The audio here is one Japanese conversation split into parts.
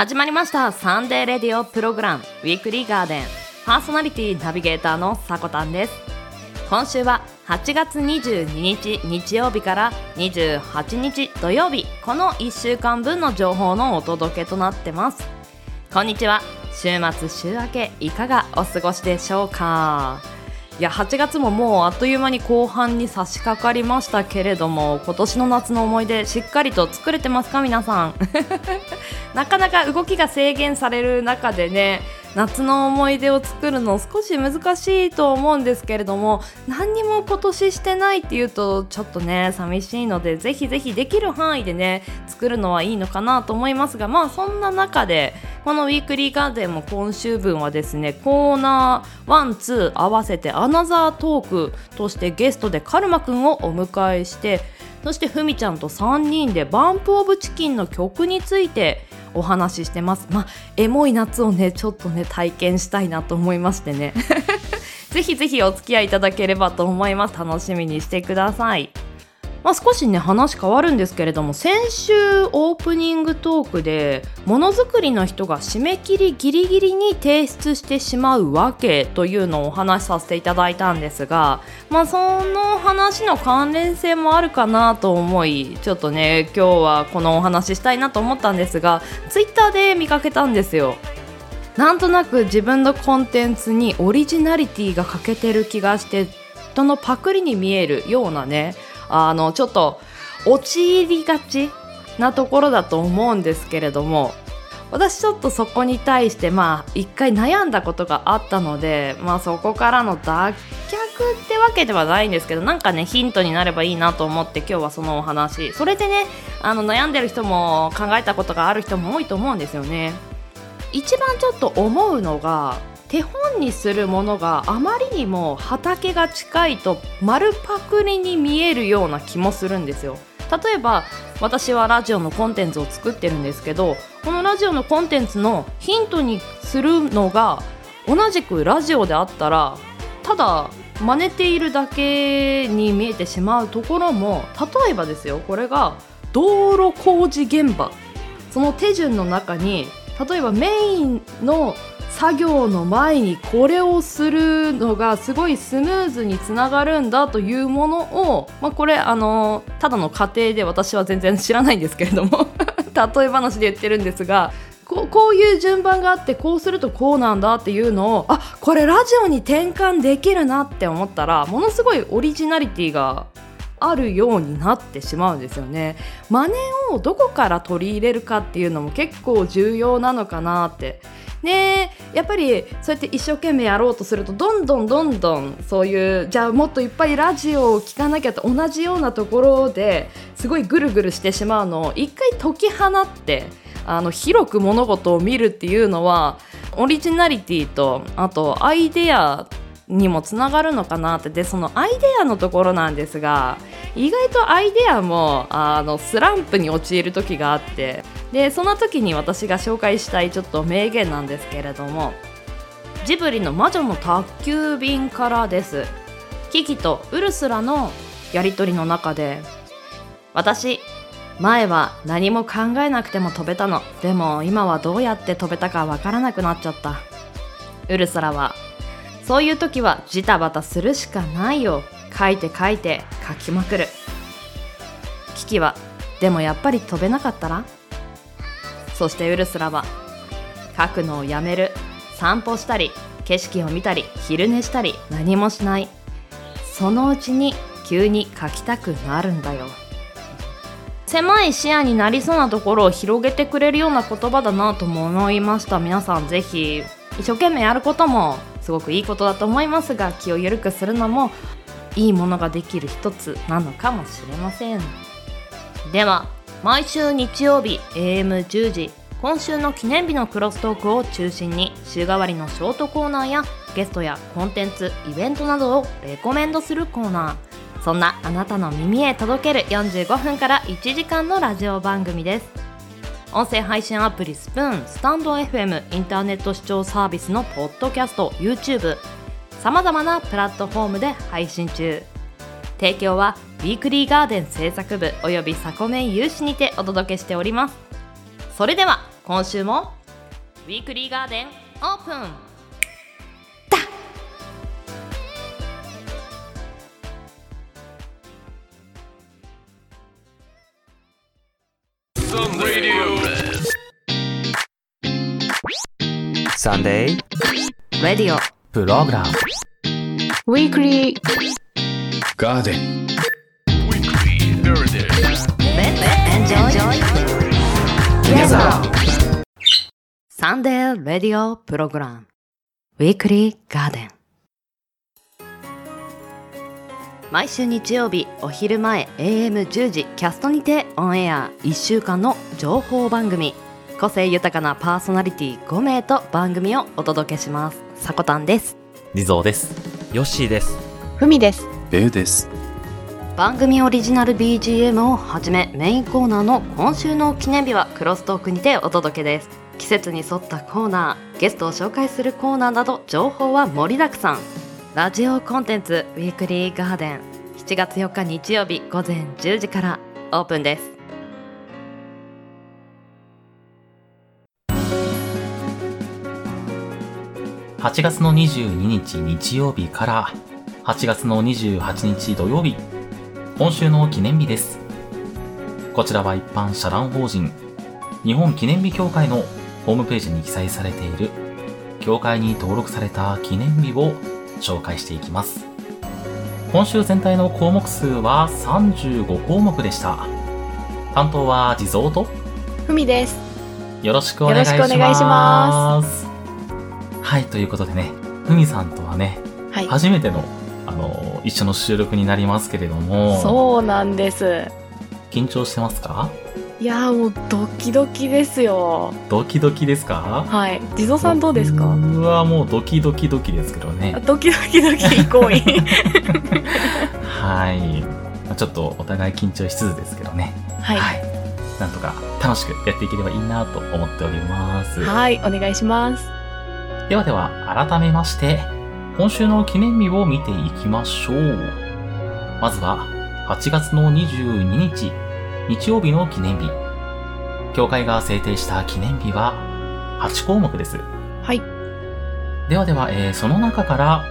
始まりました。サンデーレディオプログラム。ウィークリーガーデン。パーソナリティナビゲーターのさこたんです。今週は8月22日日曜日から28日土曜日。この1週間分の情報のお届けとなってます。こんにちは。週末週明けいかがお過ごしでしょうか？いや8月ももうあっという間に後半に差し掛かりましたけれども今年の夏の思い出しっかりと作れてますか皆さん？なかなか動きが制限される中でね夏の思い出を作るの少し難しいと思うんですけれども何にも今年してないっていうとちょっとね寂しいのでぜひぜひできる範囲でね作るのはいいのかなと思いますがまあそんな中でこのウィークリーガーデンも今週分はですねコーナーワンツー合わせてアナザートークとしてゲストでカルマくんをお迎えしてそしてふみちゃんと3人でバンプオブチキンの曲についてお話ししてます。まあエモい夏をねちょっとね体験したいなと思いましてね。ぜひぜひお付き合いいただければと思います。楽しみにしてくださいまあ、少しね話変わるんですけれども先週オープニングトークでものづくりの人が締め切りギリギリに提出してしまうわけというのをお話しさせていただいたんですが、まあ、その話の関連性もあるかなと思いちょっとね今日はこのお話ししたいなと思ったんですがツイッターで見かけたんですよ。なんとなく自分のコンテンツにオリジナリティが欠けてる気がして人のパクリに見えるようなねあのちょっと陥りがちなところだと思うんですけれども私ちょっとそこに対してまあ一回悩んだことがあったのでまあそこからの脱却ってわけではないんですけどなんかねヒントになればいいなと思って今日はそのお話。それでねあの悩んでる人も考えたことがある人も多いと思うんですよね。一番ちょっと思うのが手本にするものがあまりにも畑が近いと丸パクリに見えるような気もするんですよ。例えば私はラジオのコンテンツを作ってるんですけどこのラジオのコンテンツのヒントにするのが同じくラジオであったらただ真似ているだけに見えてしまうところも例えばですよこれが道路工事現場。その手順の中に例えばメインの作業の前にこれをするのがすごいスムーズにつながるんだというものを、まあ、これあのただの過程で私は全然知らないんですけれども 例え話で言ってるんですがここういう順番があってこうするとこうなんだっていうのをあこれラジオに転換できるなって思ったらものすごいオリジナリティがあるようになってしまうんですよね。真似をどこから取り入れるかっていうのも結構重要なのかなってねやっぱりそうやって一生懸命やろうとするとどんどんどんどんそういうじゃあもっといっぱいラジオを聴かなきゃと同じようなところですごいぐるぐるしてしまうのを一回解き放ってあの広く物事を見るっていうのはオリジナリティとあとアイデアにもつながるのかなって。でそのアイデアのところなんですが意外とアイデアもあのスランプに陥る時があって。でその時に私が紹介したいちょっと名言なんですけれどもジブリの魔女の宅急便からです。キキとウルスラのやり取りの中で私前は何も考えなくても飛べたの。でも今はどうやって飛べたかわからなくなっちゃった。ウルスラはそういう時はジタバタするしかないよ。書いて書いて書きまくる。キキはでもやっぱり飛べなかったら？そしてウルスラは書くのをやめる。散歩したり景色を見たり昼寝したり何もしない。そのうちに急に書きたくなるんだよ。狭い視野になりそうなところを広げてくれるような言葉だなとも思いました。皆さんぜひ一生懸命やることもすごくいいことだと思いますが気を緩くするのもいいものができる一つなのかもしれません。では毎週日曜日 AM10 時今週の記念日のクロストークを中心に週替わりのショートコーナーやゲストやコンテンツイベントなどをレコメンドするコーナー。そんなあなたの耳へ届ける45分から1時間のラジオ番組です。音声配信アプリスプーンスタンド FM インターネット視聴サービスのポッドキャスト YouTube さまざまなプラットフォームで配信中。提供はウィークリーガーデン制作部およびサコメン有志にてお届けしております。それでは今週もウィークリーガーデンオープン。サンデーレディオプログラム Weekly Garden 毎週日曜日お昼前 AM10 時キャストにてオンエア1週間の情報番組。個性豊かなパーソナリティ5名と番組をお届けします。さこたんです。リゾーです。ヨッシーです。ふみです。ベウです。番組オリジナル BGM をはじめメインコーナーの今週の記念日はクロストークにてお届けです。季節に沿ったコーナーゲストを紹介するコーナーなど情報は盛りだくさんラジオコンテンツウィークリーガーデン7月4日日曜日午前10時からオープンです8月の22日日曜日から8月の28日土曜日、今週の記念日です。こちらは一般社団法人日本記念日協会のホームページに記載されている協会に登録された記念日を紹介していきます。今週全体の項目数は35項目でした。担当は地蔵とふみですよろしくお願いします。はい、ということでね、ふみさんとはね、はい初めての、あの、一緒の収録になりますけれども、そうなんです緊張してますか？いやーもうドキドキですよドキドキですか？はい地蔵さんどうですか？うわ、もうドキドキドキですけどね。ドキドキドキイコーイはい。まあちょっとお互い緊張しつつですけどね。はいなんとか楽しくやっていければいいなと思っております。はいお願いしますではでは、改めまして、今週の記念日を見ていきましょう。まずは、8月の22日、日曜日の記念日。協会が制定した記念日は、8項目です。はいではでは、えーその中から、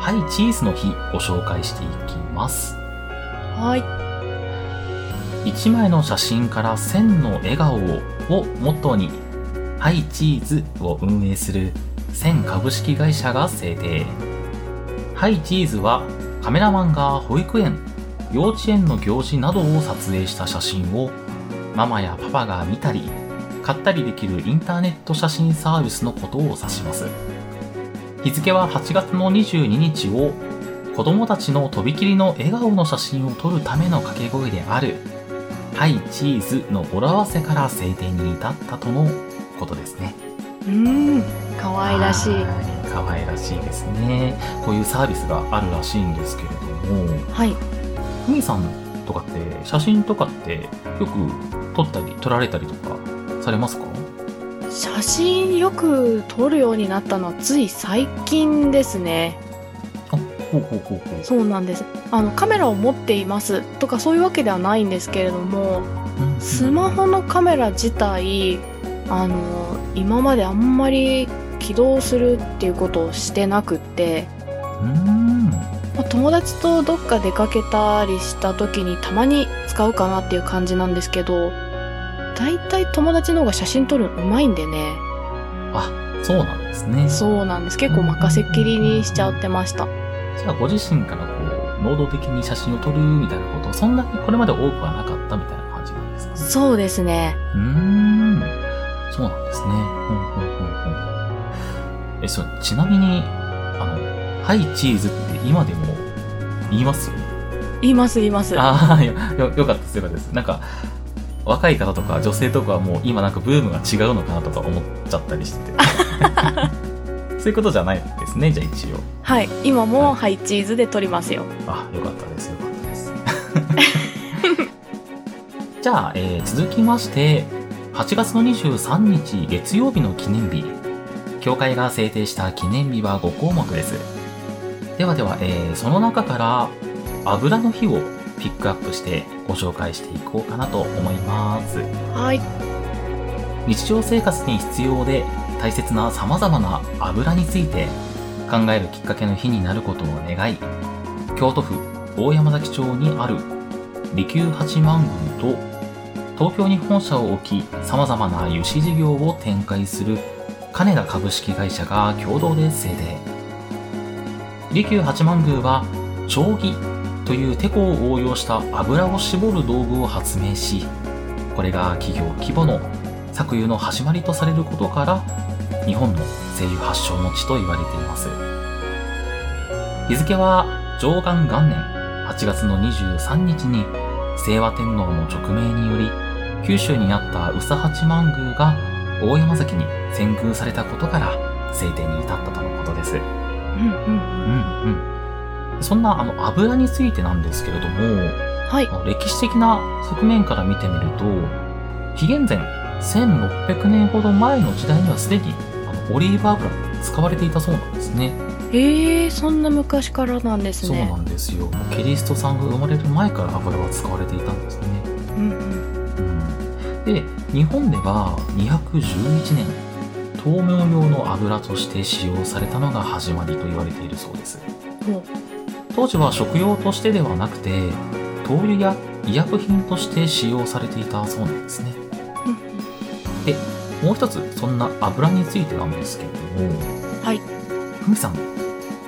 はい、チーズの日、ご紹介していきます。はい1枚の写真から1000の笑顔ををモットーに、ハイチーズを運営する1000株式会社が制定。ハイチーズはカメラマンが保育園、幼稚園の行事などを撮影した写真をママやパパが見たり、買ったりできるインターネット写真サービスのことを指します。日付は8月の22日を子供たちのとびきりの笑顔の写真を撮るための掛け声であるハイチーズの語呂合わせから制定に至ったとのことですね。うーん可愛らしいはい可愛らしいですね。こういうサービスがあるらしいんですけれども、はいふみさんとかって写真とかってよく撮ったり撮られたりとかされますか？写真よく撮るようになったのはつい最近ですね。あ、ほうほうほうほう。そうなんです。あのカメラを持っています。とかそういうわけではないんですけれどもうんスマホのカメラ自体あの今まであんまり起動するっていうことをしてなくって、ん。まあ友達とどっか出かけたりした時にたまに使うかなっていう感じなんですけどだいたい友達の方が写真撮るのうまいんでねあ、そうなんですね。そうなんです結構任せっきりにしちゃってましたじゃあご自身からこう、能動的に写真を撮るみたいなこと、そんなにこれまで多くはなかったみたいな感じなんですか？そうですねうーん。そうなんですね。うんうんうんうん。え、そう、ちなみに、あの、ハイチーズって今でも言います？言います言いますああ、よ、よよかったです、よかったです。なんか、若い方とか女性とかはもう今なんかブームが違うのかなとか思っちゃったりしてて。そういうことじゃないですね、じゃあ一応。はい今もハイチーズで撮りますよあ、よかったです、よかったです。じゃあ、えー続きまして、8月の23日月曜日の記念日。協会が制定した記念日は5項目です。ではでは、えーその中から油の日をピックアップしてご紹介していこうかなと思います。はい日常生活に必要で大切な様々な油について考えるきっかけの日になることを願い、京都府大山崎町にある利休八幡宮と東京に本社を置き様々な油脂事業を展開する金田株式会社が共同で制定。利休八幡宮は定規というテコを応用した油を絞る道具を発明し、これが企業規模の搾油の始まりとされることから、日本の精油発祥の地と言われています。日付は上元元年8月の23日に清和天皇の勅命により、九州にあった宇佐八幡宮が大山崎に遷宮されたことから制定に至ったとのことです。そんなあの油についてなんですけれども、はい歴史的な側面から見てみると、紀元前1600年ほど前の時代にはすでにあのオリーブ油が使われていたそうなんですね。へえそんな昔からなんですそうねなんですよ。キリストさんが生まれる前から油は使われていたんですね。うんうんうん、で、日本では211年、豆苗用の油として使用されたのが始まりと言われているそうです。ほう当時は食用としてではなくて、灯油や医薬品として使用されていたそうなんですね。うんで、もう一つ、そんな油についてなんですけれども、はい。ふみさん、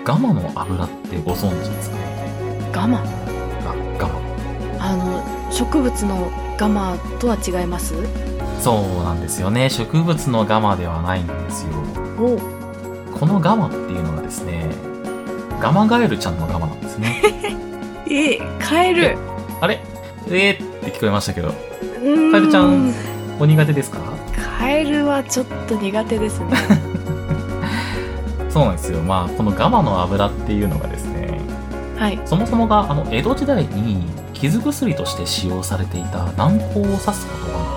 ガマの油ってご存知ですか？ガマ？あ、ガマ。あの植物のガマとは違います？そうなんですよね。植物のガマではないんですよ。おこのガマっていうのがですね、ガマガエルちゃんのガマなんですね。えカエルあれ？えーって聞こえましたけど、カカエルちゃんお苦手ですか？カエルはちょっと苦手ですね そうなんですよ。まあ、このガマの油っていうのがですね、はいそもそもがあの江戸時代に傷薬として使用されていた軟膏を指す言葉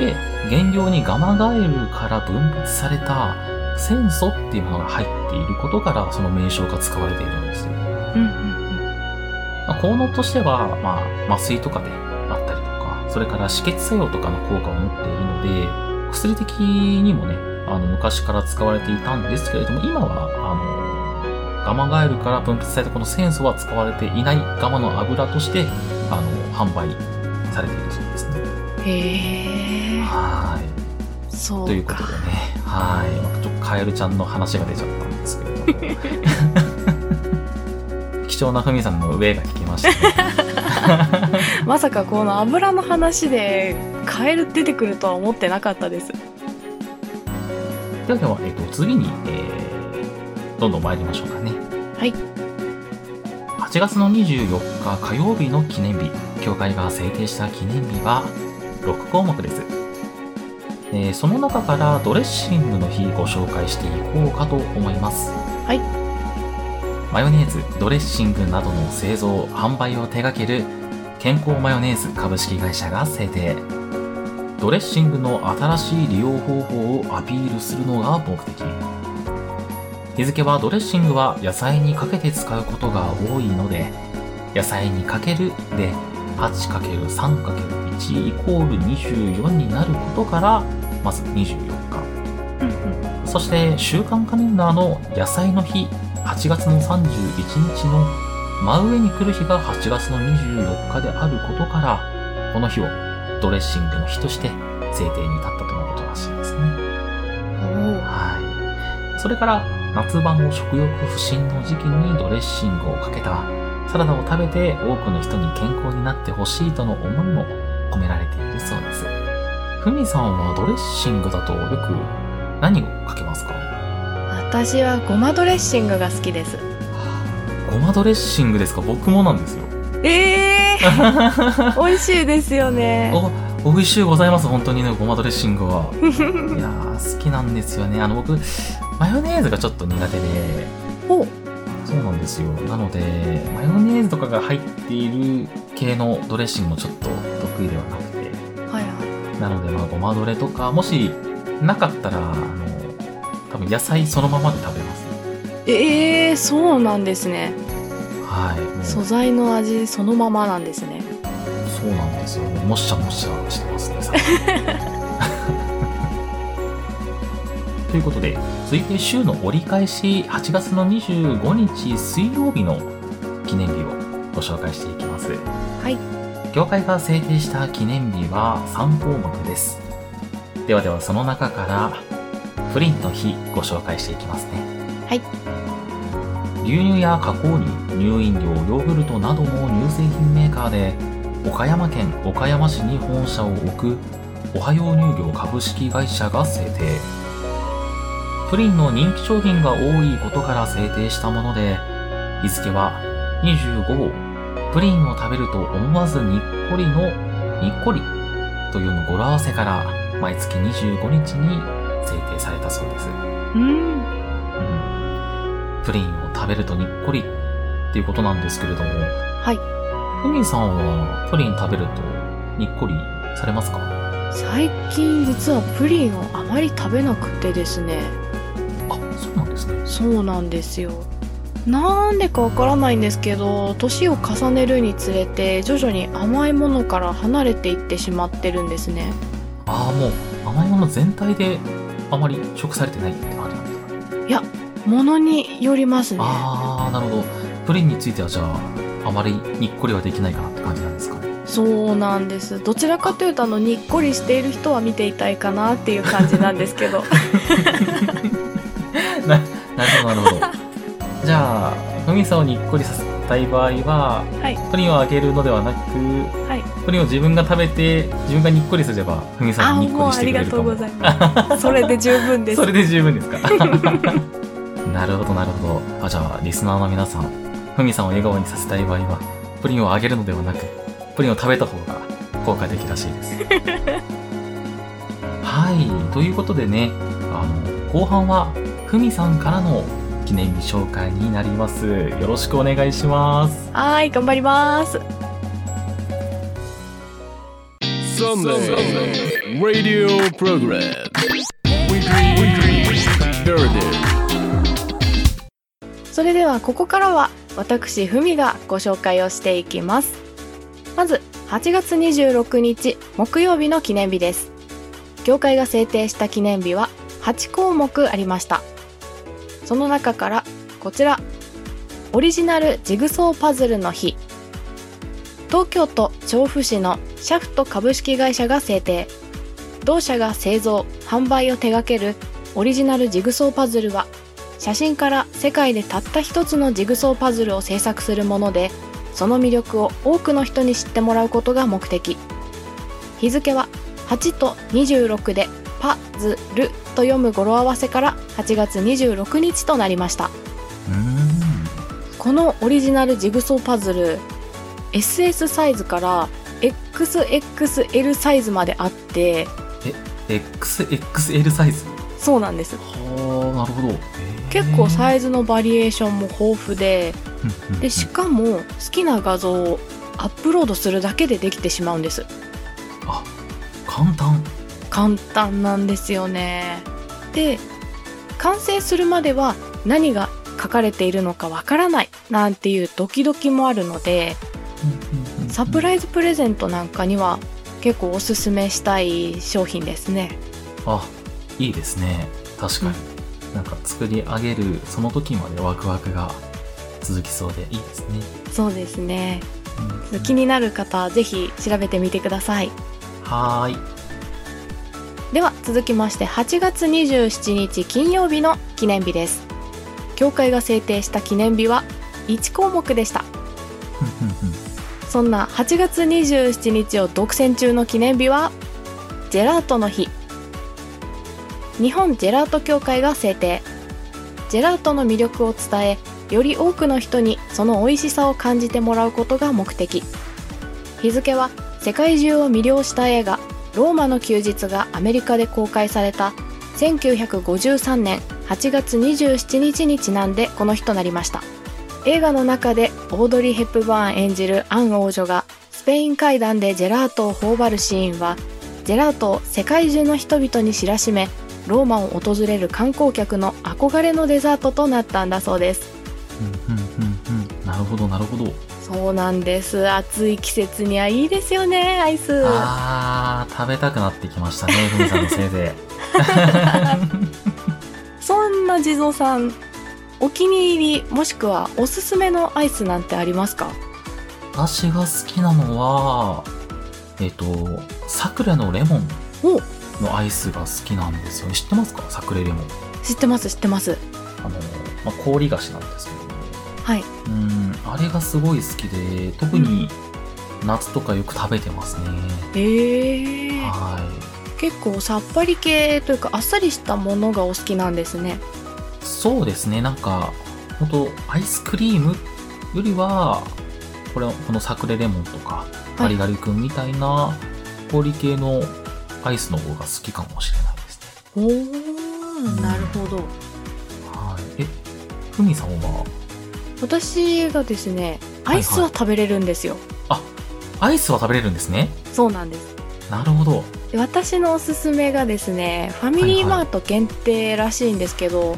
で原料にガマガエルから分泌された酸素っていうものが入っていることからその名称が使われているんですよ。うんうんまあ効能としては、まあ、麻酔とかであったりとか、それから止血作用とかの効果を持っているので、薬的にもね、あの、昔から使われていたんですけれども、今は、あの、ガマガエルから分泌されたこの酸素は使われていないガマの油として、あの、販売されているそうですね。うんへえはい。そうかということでね、はい。ちょっとカエルちゃんの話が出ちゃったんですけれども。貴重なふみさんの上が聞きましたね。まさかこの油の話でカエル出てくるとは思ってなかったですではでは、えっと、次に、えー、どんどん参りましょうかね。はい。8月の24日火曜日の記念日、協会が制定した記念日は6項目です。えーその中からドレッシングの日ご紹介していこうかと思います。はい。マヨネーズ、ドレッシングなどの製造、販売を手掛ける健康マヨネーズ株式会社が制定。ドレッシングの新しい利用方法をアピールするのが目的。日付はドレッシングは野菜にかけて使うことが多いので、野菜にかけるで 8×3×1 イコール24になることから、まず24日。うんうんそして週間カレンダーの野菜の日、8月の31日の真上に来る日が8月の24日であることから、この日をドレッシングの日として制定に至ったとのことらしいですね。はい。それから、夏場の食欲不振の時期にドレッシングをかけたサラダを食べて多くの人に健康になってほしいとの思いも込められているそうです。ふみさんはドレッシングだとよく何をかけますか？私はごまドレッシングが好きですごまドレッシングですか？僕もなんですよ。ええー、美味しいですよねお、美味しいございます、本当にね、ごまドレッシングは。いやー、好きなんですよね。あの、僕、マヨネーズがちょっと苦手で、おそうなんですよ。なので、マヨネーズとかが入っている系のドレッシングもちょっと得意ではなくて、はいはいなので、まあ、ごまドレとか、もし、なかったら、あの、多分野菜そのままで食べます。ええー、そうなんですねはい。素材の味そのままなんですねそうなんですよね。もっしゃもっしゃしてますね。さということで、続いて週の折り返し、8月の25日水曜日の記念日をご紹介していきます。はい。業界が制定した記念日は3項目です。ではではその中から、プリンの日ご紹介していきますね。はい。牛乳や加工乳、乳飲料、ヨーグルトなどの乳製品メーカーで、岡山県岡山市に本社を置く、おはよう乳業株式会社が制定。プリンの人気商品が多いことから制定したもので、日付は25号。プリンを食べると思わずにっこりのにっこりというの語呂合わせから毎月25日に制定されたそうです。うん。うんプリンを食べるとにっこりっていうことなんですけれども、はい。ふみさんはプリン食べるとにっこりされますか？最近実はプリンをあまり食べなくてですね。あ、そうなんですよ。なんでかわからないんですけど、年を重ねるにつれて徐々に甘いものから離れていってしまってるんですね。ああ、もう甘いもの全体であまり食されてないって感じなんですかね。ものによりますね。ああ、なるほど。プリンについてはじゃあ、あまりにっこりはできないかなって感じなんですかね。そうなんです。どちらかというと、あの、にっこりしている人は見ていたいかなっていう感じなんですけど。な なるほど、なるほど。じゃあ、ふみさんをにっこりさせたい場合は、はいプリンをあげるのではなく、はい。プリンを自分が食べて、自分がにっこりすれば、ふみさあ、んににっこりしてくれるかも。ありがとうございます。それで十分です そ。れで十分ですか なるほど、なるほど。あ、じゃあ、リスナーの皆さん、ふみさんを笑顔にさせたい場合は、プリンをあげるのではなく、プリンを食べた方が効果的らしいです。はい。ということでね、あの、後半は、ふみさんからの記念日紹介になります。よろしくお願いします。はい、頑張ります。Sunday Radio Program Weekly Weekly Garden それではここからは私ふみがご紹介をしていきますまず8月26日木曜日の記念日です協会が制定した記念日は8項目ありましたその中からこちら。オリジナルジグソーパズルの日。東京都調布市のシャフト株式会社が制定。同社が製造販売を手掛けるオリジナルジグソーパズルは写真から世界でたった一つのジグソーパズルを制作するものでその魅力を多くの人に知ってもらうことが目的。日付は8と26でパズル。と読む語呂合わせから8月26日となりました。このオリジナルジグソーパズル SS サイズから XXL サイズまであって XXL サイズ？そうなんですはあ、なるほど。結構サイイズのバリエーションも豊富でズでしかも好きな画像をアップロードするだけでできてしまうんですあ、簡単。簡単なんですよねで完成するまでは何が書かれているのかわからないなんていうドキドキもあるのでサプライイズプレゼントなんかには結構おすすめしたい商品ですねあ、いいですね。確かに。なんか作り上げるその時までワクワクが続きそうでいいですね。そうですねうん気になる方はぜひ調べてみてくださいはーい。では続きまして8月27日金曜日の記念日です。協会が制定した記念日は1項目でした。そんな8月27日を独占中の記念日はジェラートの日。日本ジェラート協会が制定。ジェラートの魅力を伝えより多くの人にその美味しさを感じてもらうことが目的。日付は世界中を魅了した映画「ローマの休日」がアメリカで公開された1953年8月27日にちなんでこの日となりました。映画の中でオードリー・ヘップバーン演じるアン王女がスペイン階段でジェラートを頬張るシーンはジェラートを世界中の人々に知らしめローマを訪れる観光客の憧れのデザートとなったんだそうです。なるほどなるほど。そうなんです暑い季節にはいいですよねアイスあー、食べたくなってきましたね、ふみさんのせいで。そんな地蔵さんお気に入りもしくはおすすめのアイスなんてありますか？私が好きなのは、えっ、と、サクレのレモンおのアイスが好きなんですよね。知ってますか？サクレレモン。知ってます知ってますあの、まあ、氷菓子なんですけども。はいうん、あれがすごい好きで、特に夏とかよく食べてますね。ええは結構さっぱり系というかあっさりしたものがお好きなんですねい。そうですね、なんか、ほんと、アイスクリームよりは、これ、このサクレレモンとか、ガリガリ君みたいな氷系のアイスの方が好きかもしれないですね。おーなるほどはい。え、ふみさんは、私がですねアイスは食べれるんですよ、アイスは食べれるんですね。そうなんですなるほど。で私のおすすめがですねファミリーマート限定らしいんですけど、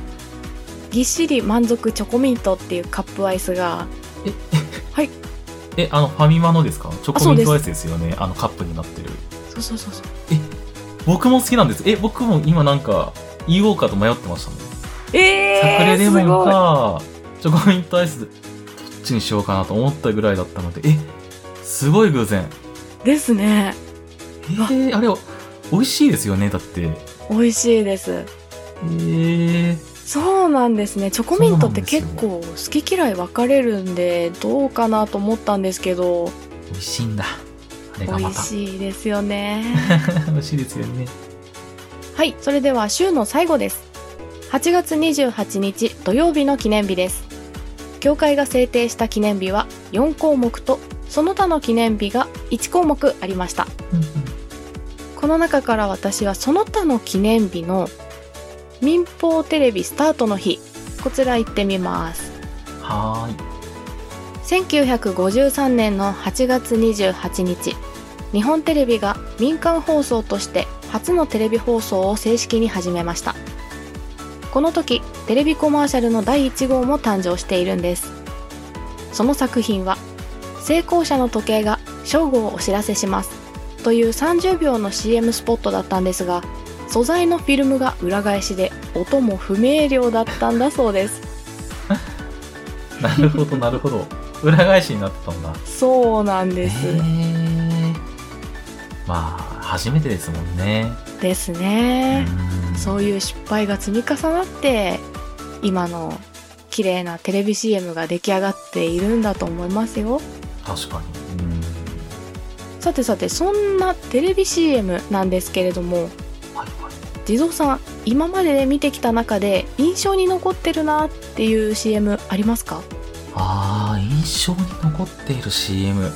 ぎっしり満足チョコミントっていうカップアイスが え、あの、ファミマのですか？チョコミントアイスですよね。あの、カップになってる。そうそうそうそう僕も好きなんです。え、僕も今なんか、言おうかと迷ってましたね。えサクレー、レモンすごいか、チョコミントアイス、どっちにしようかなと思ったぐらいだったので、え、すごい偶然。ですね。えー、あれ、美味しいですよね、だって。美味しいです。えー、そうなんですね。チョコミントって結構好き嫌い分かれるんでどうかなと思ったんですけど。美味しいんだ。あれ美がまた。味しいですよね。美味しいですよね。はいそれでは週の最後です。8月28日土曜日の記念日です協会が制定した記念日は4項目とその他の記念日が1項目ありました。うんうんこの中から私はその他の記念日の民放テレビスタートの日こちら行ってみます。はーい。1953年の8月28日日本テレビが民間放送として初のテレビ放送を正式に始めましたこの時テレビコマーシャルの第1号も誕生しているんですその作品は成功者の時計が正午をお知らせしますという30秒の CM スポットだったんですが素材のフィルムが裏返しで音も不明瞭だったんだそうです なるほど、なるほど。裏返しになってたんだ。そうなんです、まあ、初めてですもんね。ですね、うんそういう失敗が積み重なって今の綺麗なテレビ CM が出来上がっているんだと思いますよ確かに。うんさてさてそんなテレビ CM なんですけれどもはいはい。地蔵さん今までで見てきた中で印象に残ってるなっていう CM ありますか？ああ、印象に残っている CM。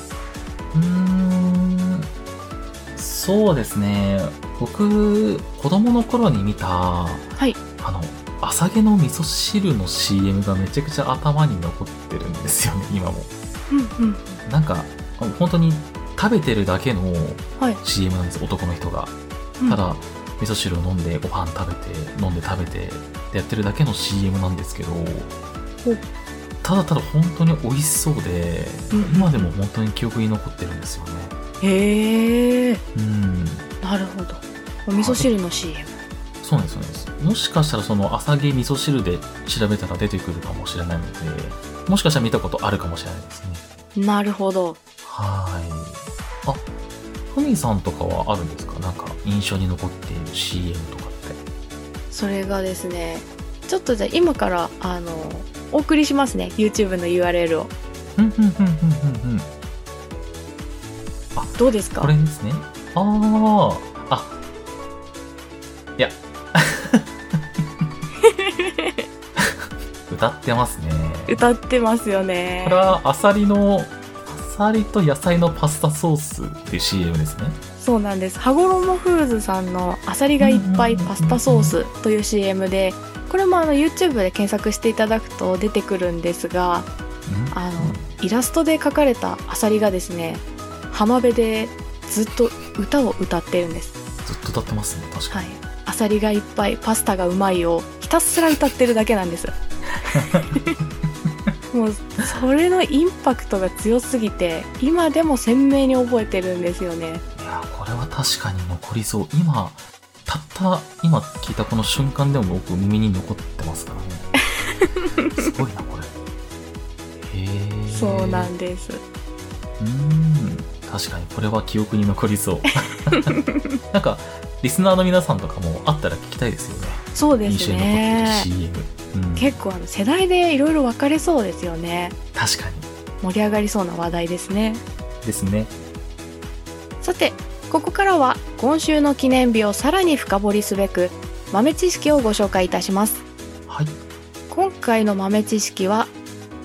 そうですね。僕、子供の頃に見た、はいあの、朝毛の味噌汁の CM がめちゃくちゃ頭に残ってるんですよね、今も。うんうんなんか、本当に食べてるだけのはい CM なんです、男の人が。うんただ、味噌汁を飲んで、ご飯食べて、飲んで食べて、ってやってるだけの CM なんですけど、ただただ本当に美味しそうで、うん今でも本当に記憶に残ってるんですよね。へえうん。なるほどお味噌汁の CM そうなんです、そうなんです。もしかしたらその朝毛味噌汁で調べたら出てくるかもしれないので、もしかしたら見たことあるかもしれないですね。なるほどはい。あ、ふみさんとかはあるんですか？なんか印象に残っている CM とかって。それがですねちょっとじゃあ今からあのお送りしますね YouTube の URL をふんふんふんふんふんふん。どうですか？これですね。ああ、あ、いや。歌ってますね。歌ってますよねこれはアサリの、アサリと野菜のパスタソースっていう CM ですね。そうなんです羽衣フーズさんの「アサリがいっぱいパスタソース」という CM でこれもあの YouTube で検索していただくと出てくるんですがうんあのイラストで描かれたアサリがですね浜辺でずっと歌を歌ってるんです。ずっと歌ってますね、確かに。はい。アサリがいっぱいパスタがうまいをひたすら歌ってるだけなんです。もうそれのインパクトが強すぎて今でも鮮明に覚えてるんですよね。いやこれは確かに残りそう。今たった今聞いたこの瞬間でも僕耳に残ってますからね。すごいなこれ。へえそうなんです。うーん確かにこれは記憶に残りそう。なんかリスナーの皆さんとかもあったら聞きたいですよね。そうですね。る CM、うん、結構あの世代でいろいろ分かれそうですよね。確かに。盛り上がりそうな話題ですね。ですね。さてここからは今週の記念日をさらに深掘りすべく豆知識をご紹介いたします。はい。今回の豆知識は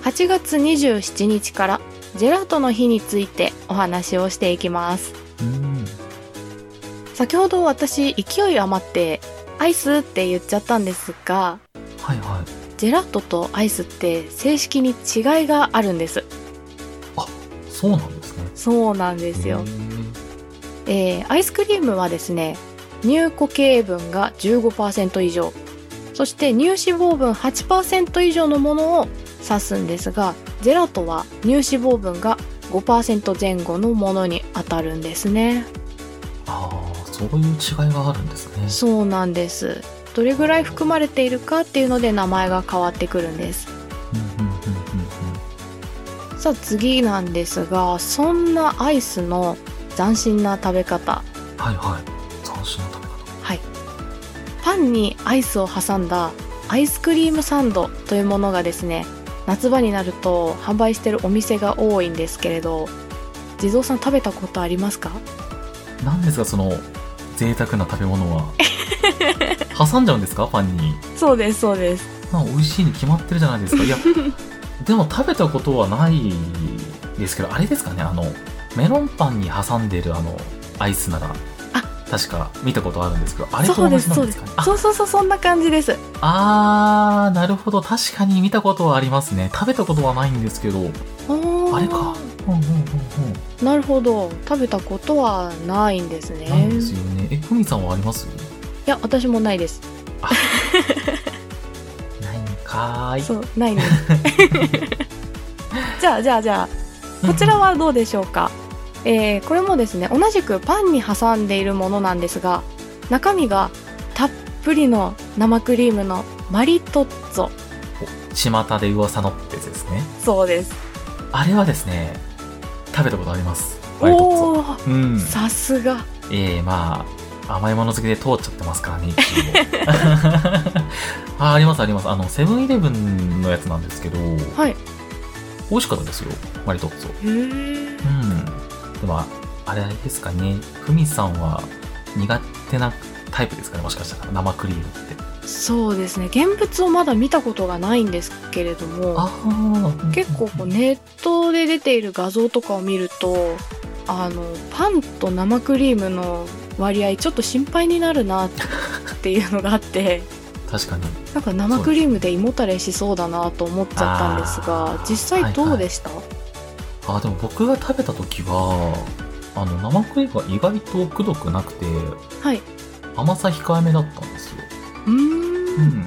8月27日からジェラートの日についてお話をしていきます。うん。先ほど私勢い余ってアイスって言っちゃったんですがはいはい。ジェラートとアイスって正式に違いがあるんです。そうなんですね。そうなんですよ。えーアイスクリームはですね乳固形分が15%以上。そして乳脂肪分8%以上のものを指すんですがジェラートは乳脂肪分が5%前後のものに当たるんですね。ああそういう違いがあるんですね。そうなんです。どれぐらい含まれているかっていうので名前が変わってくるんです。さあ次なんですがそんなアイスの斬新な食べ方。うんはいはい。斬新な食べ方。はい。パンにアイスを挟んだアイスクリームサンドというものがですね夏場になると販売してるお店が多いんですけれど地蔵さん食べたことありますか？なんですかその贅沢な食べ物は？挟んじゃうんですか？パンに。そうですそうです。まあ美味しいに決まってるじゃないですか。いや でも食べたことはないですけどあれですかねあのメロンパンに挟んでるあのアイスなら。あ。確か見たことあるんですけどあれとそう同ですそうですすじなんでかねあ。そうそうそうそんな感じですあーなるほど。確かに見たことはありますね。食べたことはないんですけど。ああれか。うんうんうんうん。なるほど。食べたことはないんですね。ないんですよね。えふみさんはあります？いや私もないです。ないんかーい。そうないね。じゃあじゃあじゃあこちらはどうでしょうか、えーこれもですね同じくパンに挟んでいるものなんですが中身がぷりの生クリームのマリトッツォ。巷で噂のってやつですね。そうです。あれはですね食べたことあります。マリトッツォ。うん。さすが。ええまあ甘いもの好きで通っちゃってますからね あありますあります。あのセブンイレブンのやつなんですけどはい。美味しかったですよマリトッツォ。うん。でもあれですかね。ふみさんは苦手なタイプですかねもしかしたら。生クリームって。そうですね。現物をまだ見たことがないんですけれども結構こうネットで出ている画像とかを見るとあのパンと生クリームの割合ちょっと心配になるなっていうのがあって 確かに。なんか生クリームで胃もたれしそうだなと思っちゃったんですが実際どうでした、あでも僕が食べた時はあの生クリームが意外とくどくなくてはい、甘さ控えめだったんですよ。うーん。うん。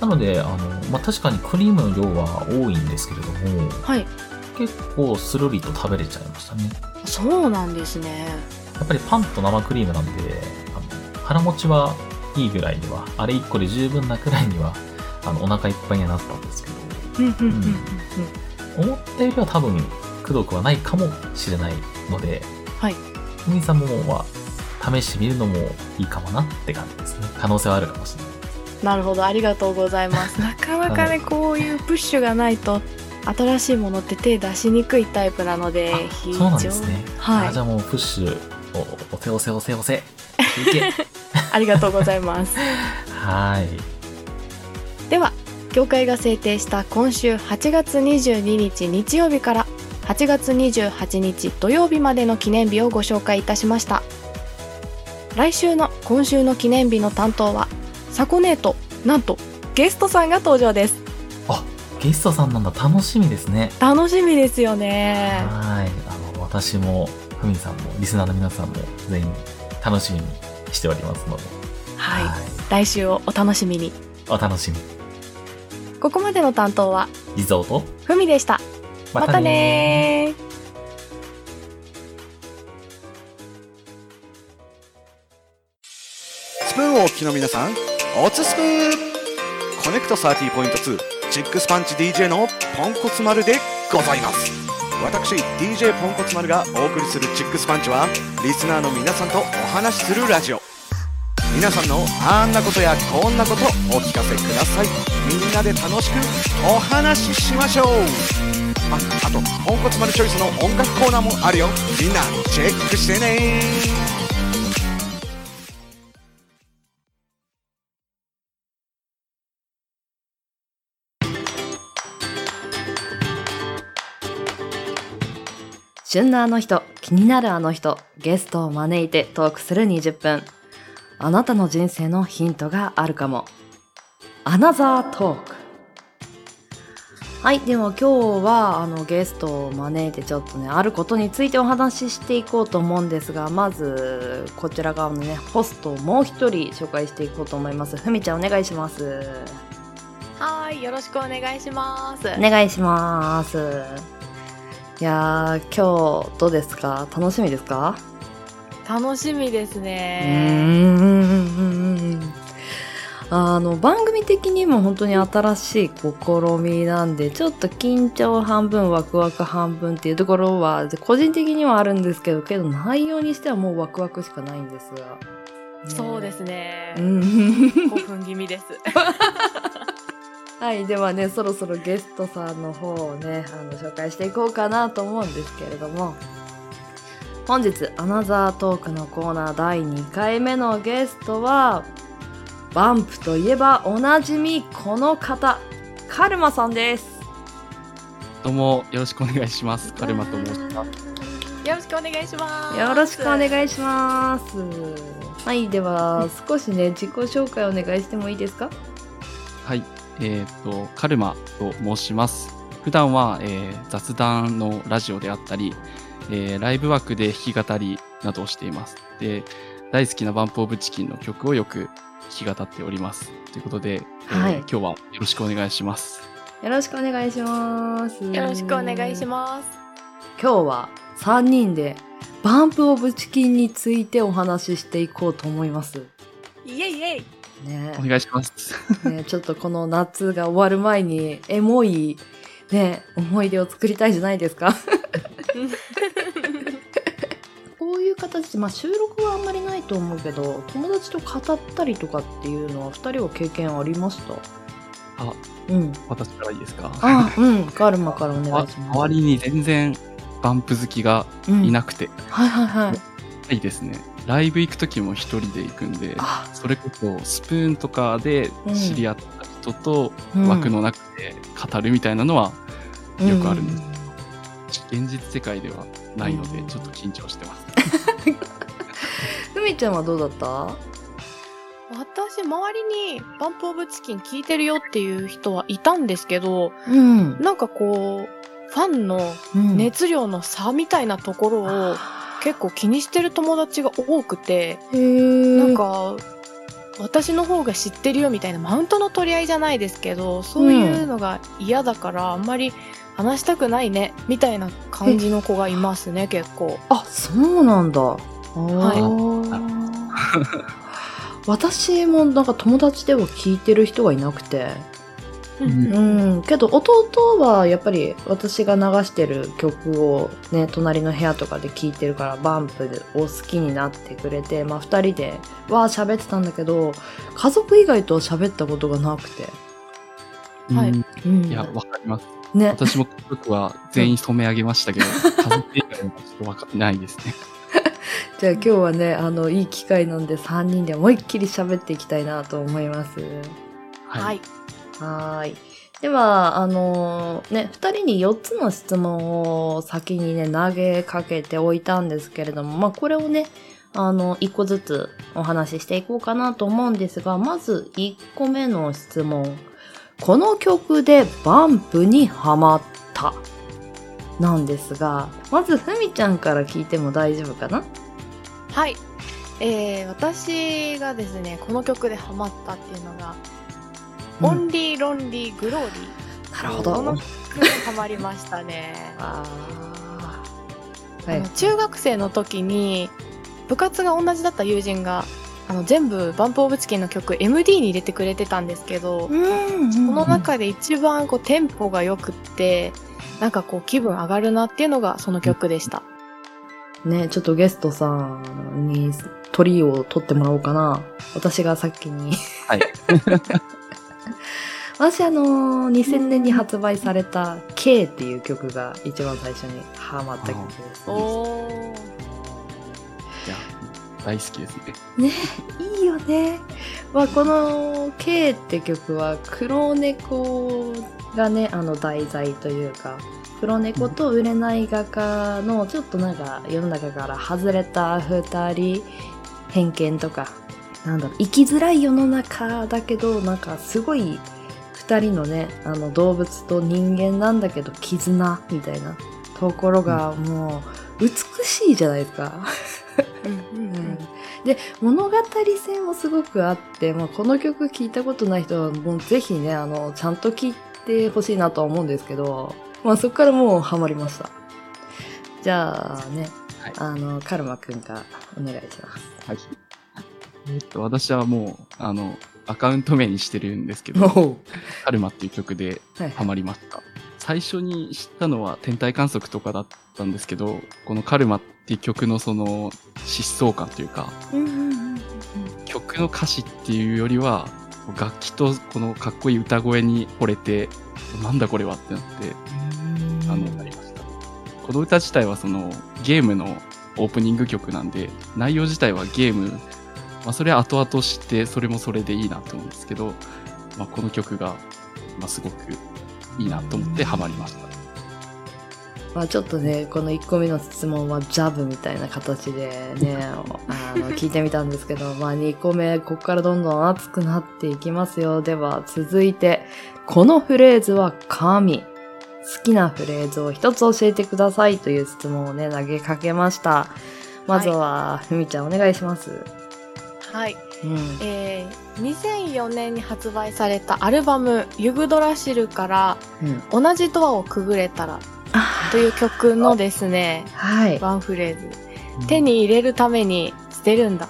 なのであの、まあ、確かにクリームの量は多いんですけれどもはい。結構スルリと食べれちゃいましたね。そうなんですね。やっぱりパンと生クリームなんであの腹持ちはいいぐらいにはあれ1個で十分なくらいにはあのお腹いっぱいにはなったんですけどうんうんうんうん思ったよりは多分くどくはないかもしれないのではい。ふみさんもは試してみるのもいいかもなって感じですね。可能性はあるかもしれない。なるほどありがとうございます。なかなかね、はいこういうプッシュがないと新しいものって手出しにくいタイプなのであ非常そうなんですね、はい。あじゃあもうプッシュおおせおせおせおせいけ ありがとうございます。はい。では協会が制定した今週8月22日日曜日から8月28日土曜日までの記念日をご紹介いたしました来週の今週の記念日の担当はサコネートなんとゲストさんが登場です。あゲストさんなんだ。楽しみですね。楽しみですよね。はい。あの私もふみさんもリスナーの皆さんも全員楽しみにしておりますので。はい。来週をお楽しみに。お楽しみ。こここまでの担当はリゾート？ふみでした。またねプーンをお聞きの皆さんおつスプーンコネクト30ポイント2チックスパンチ DJ のポンコツ丸でございます。私 DJ ポンコツ丸がお送りするチックスパンチはリスナーの皆さんとお話しするラジオ。皆さんのあんなことやこんなことお聞かせください。みんなで楽しくお話ししましょう。ああとポンコツ丸チョイスの音楽コーナーもあるよ。みんなチェックしてね。旬なあの人、気になるあの人、ゲストを招いてトークする20分。あなたの人生のヒントがあるかも。アナザートーク。はい、では今日はあのゲストを招いてちょっとね、あることについてお話ししていこうと思うんですが、まずこちら側のね、ホストをもう一人紹介していこうと思います。ふみちゃんお願いします。はーいよろしくお願いしますお願いします。いやー、今日どうですか？楽しみですか？楽しみですね。ん。あの番組的にも本当に新しい試みなんでちょっと緊張半分ワクワク半分っていうところは個人的にはあるんですけどけど内容にしてはもうワクワクしかないんです。が、そうですね。うん。興奮気味です はいではねそろそろゲストさんの方をねあの紹介していこうかなと思うんですけれども。本日アナザートークのコーナー第2回目のゲストはバンプといえばおなじみこの方カルマさんです。どうもよろしくお願いします。カルマと申します。よろしくお願いします。よろしくお願いします。はいでは少しね自己紹介お願いしてもいいですか？はい、えっ、とカルマと申します。普段は、えー雑談のラジオであったり、えーライブ枠で弾き語りなどをしています。で、大好きなバンプオブチキンの曲をよく弾き語っております。ということで、えーはい今日はよろしくお願いします。よろしくお願いしますよろしくお願いします今日は3人でバンプオブチキンについてお話ししていこうと思います。イエイイエイねお願いします。ねちょっとこの夏が終わる前にエモいね思い出を作りたいじゃないですか。こういう形、まあ収録はあんまりないと思うけど、友達と語ったりとかっていうのは2人は経験ありました？あ、うん。私からいいですか？あ、うん。カルマからお願いします。周りに全然バンプ好きがうんいなくて、はいはいはい。ないですね。ライブ行く時も一人で行くんで、あ、それこそスプーンとかで知り合った人とうん。枠の中で語るみたいなのはよくあるんです。う現実世界ではないのでうん。ちょっと緊張してます。ふみちゃんはどうだった？私周りにバンプオブチキン聞いてるよっていう人はいたんですけどうん。なんかこうファンのうん。熱量の差みたいなところを結構気にしてる友達が多くてなんか私の方が知ってるよみたいなマウントの取り合いじゃないですけどそういうのが嫌だからあんまり話したくないねみたいな感じの子がいますね結構。あ、そうなんだ。はい。私もなんか友達では聞いてる人がいなくて。うんうん。けど弟はやっぱり私が流してる曲をね、隣の部屋とかで聞いてるからバンプを好きになってくれて、まあ二人でわー喋ってたんだけど、家族以外とは喋ったことがなくて。はいうんうん。いや、わかります。ね。私も僕は全員染め上げましたけど、家族以外はちょっとわかんないですね。じゃあ今日はね、あの、いい機会なんで3人で思いっきり喋っていきたいなと思います。はい、はーい。では、あのね、二人に4つの質問を先にね、投げかけておいたんですけれども、まあ、これをね、あの、1個ずつお話ししていこうかなと思うんですが、まず1個目の質問。この曲でバンプにハマった。なんですが、まずふみちゃんから聞いても大丈夫かな？はい。えー、私がですね、この曲でハマったっていうのが、オンリーロンリーグローリー。なるほこのど。曲にハマりましたね。あーはいあの。中学生の時に部活が同じだった友人があの全部バンプオブチキンの曲 MD に入れてくれてたんですけど、うんその中で一番こうテンポが良くってなんかこう気分上がるなっていうのがその曲でした。ね、ちょっとゲストさんに鳥を取ってもらおうかな。私が先に。はい。私あのー、2000年に発売された K っていう曲が一番最初にハマった曲です。おー。いや、大好きですね。ね、いいよね。まあ、この K って曲は黒猫がね、あの題材というか、黒猫と売れない画家のちょっとなんか世の中から外れた二人、偏見とか、なんだろう、生きづらい世の中だけど、なんかすごい二人のね、あの動物と人間なんだけど絆みたいなところがもう美しいじゃないですか。うん。うん。うん。で物語性もすごくあって、まあ、この曲聴いたことない人はもうぜひねあのちゃんと聴いてほしいなとは思うんですけど、まあ、そこからもうハマりました。じゃあね、はい。あのカルマくんがお願いします。はい。えっと、私はもう、あの、アカウント名にしてるんですけど、おカルマっていう曲ではいハマりました。最初に知ったのは天体観測とかだったんですけど、このカルマっていう曲のその疾走感というか、曲の歌詞っていうよりは、楽器とこのかっこいい歌声に惚れて、なんだこれはってなって、あの、なりました。この歌自体はそのゲームのオープニング曲なんで、内容自体はゲーム、まあそれは後々知って、それもそれでいいなと思うんですけど、まあこの曲が、まあすごくいいなと思ってハマりました。まあちょっとね、この1個目の質問はジャブみたいな形でね、あの、聞いてみたんですけど、まあ2個目、ここからどんどん熱くなっていきますよ。では続いて、このフレーズは神。好きなフレーズを一つ教えてくださいという質問をね、投げかけました。まずは、ふみちゃんお願いします。はい。うん。えー、2004年に発売されたアルバム「ユグドラシル」からうん。「同じドアをくぐれたら」という曲のですねはい。ワンフレーズ手に入れるために捨てるんだ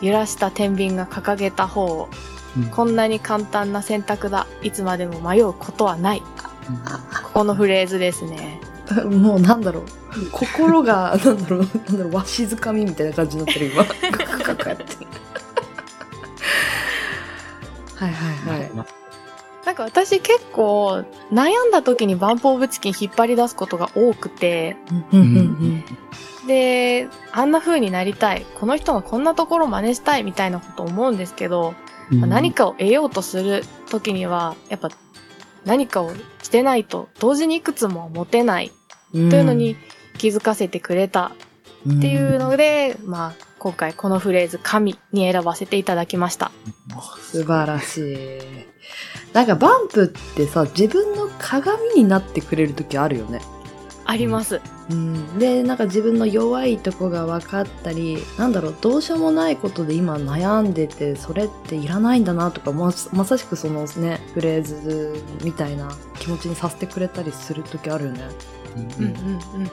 揺らした天秤が掲げた方をうんこんなに簡単な選択だいつまでも迷うことはないここのフレーズですねもうなんだろう。心が、なんだろう、なんだろう、わしづかみみたいな感じになってる、今。カクカクって。はいはいはい。なんか私結構悩んだ時にバンプオブチキン引っ張り出すことが多くてうんうんうんであんな風になりたいこの人がこんなところ真似したいみたいなこと思うんですけど、まあ何かを得ようとする時にはやっぱ何かをしてないと同時にいくつも持てないうん。というのに気づかせてくれたっっていうので、まあ今回このフレーズ「神」に選ばせていただきました。素晴らしい。なんかバンプってさ、自分の鏡になってくれる時あるよね。あります。うん、でなんか自分の弱いとこが分かったりなんだろうどうしようもないことで今悩んでてそれっていらないんだなとかままさしくそのねフレーズみたいな気持ちにさせてくれたりする時あるよね。うんうんうん。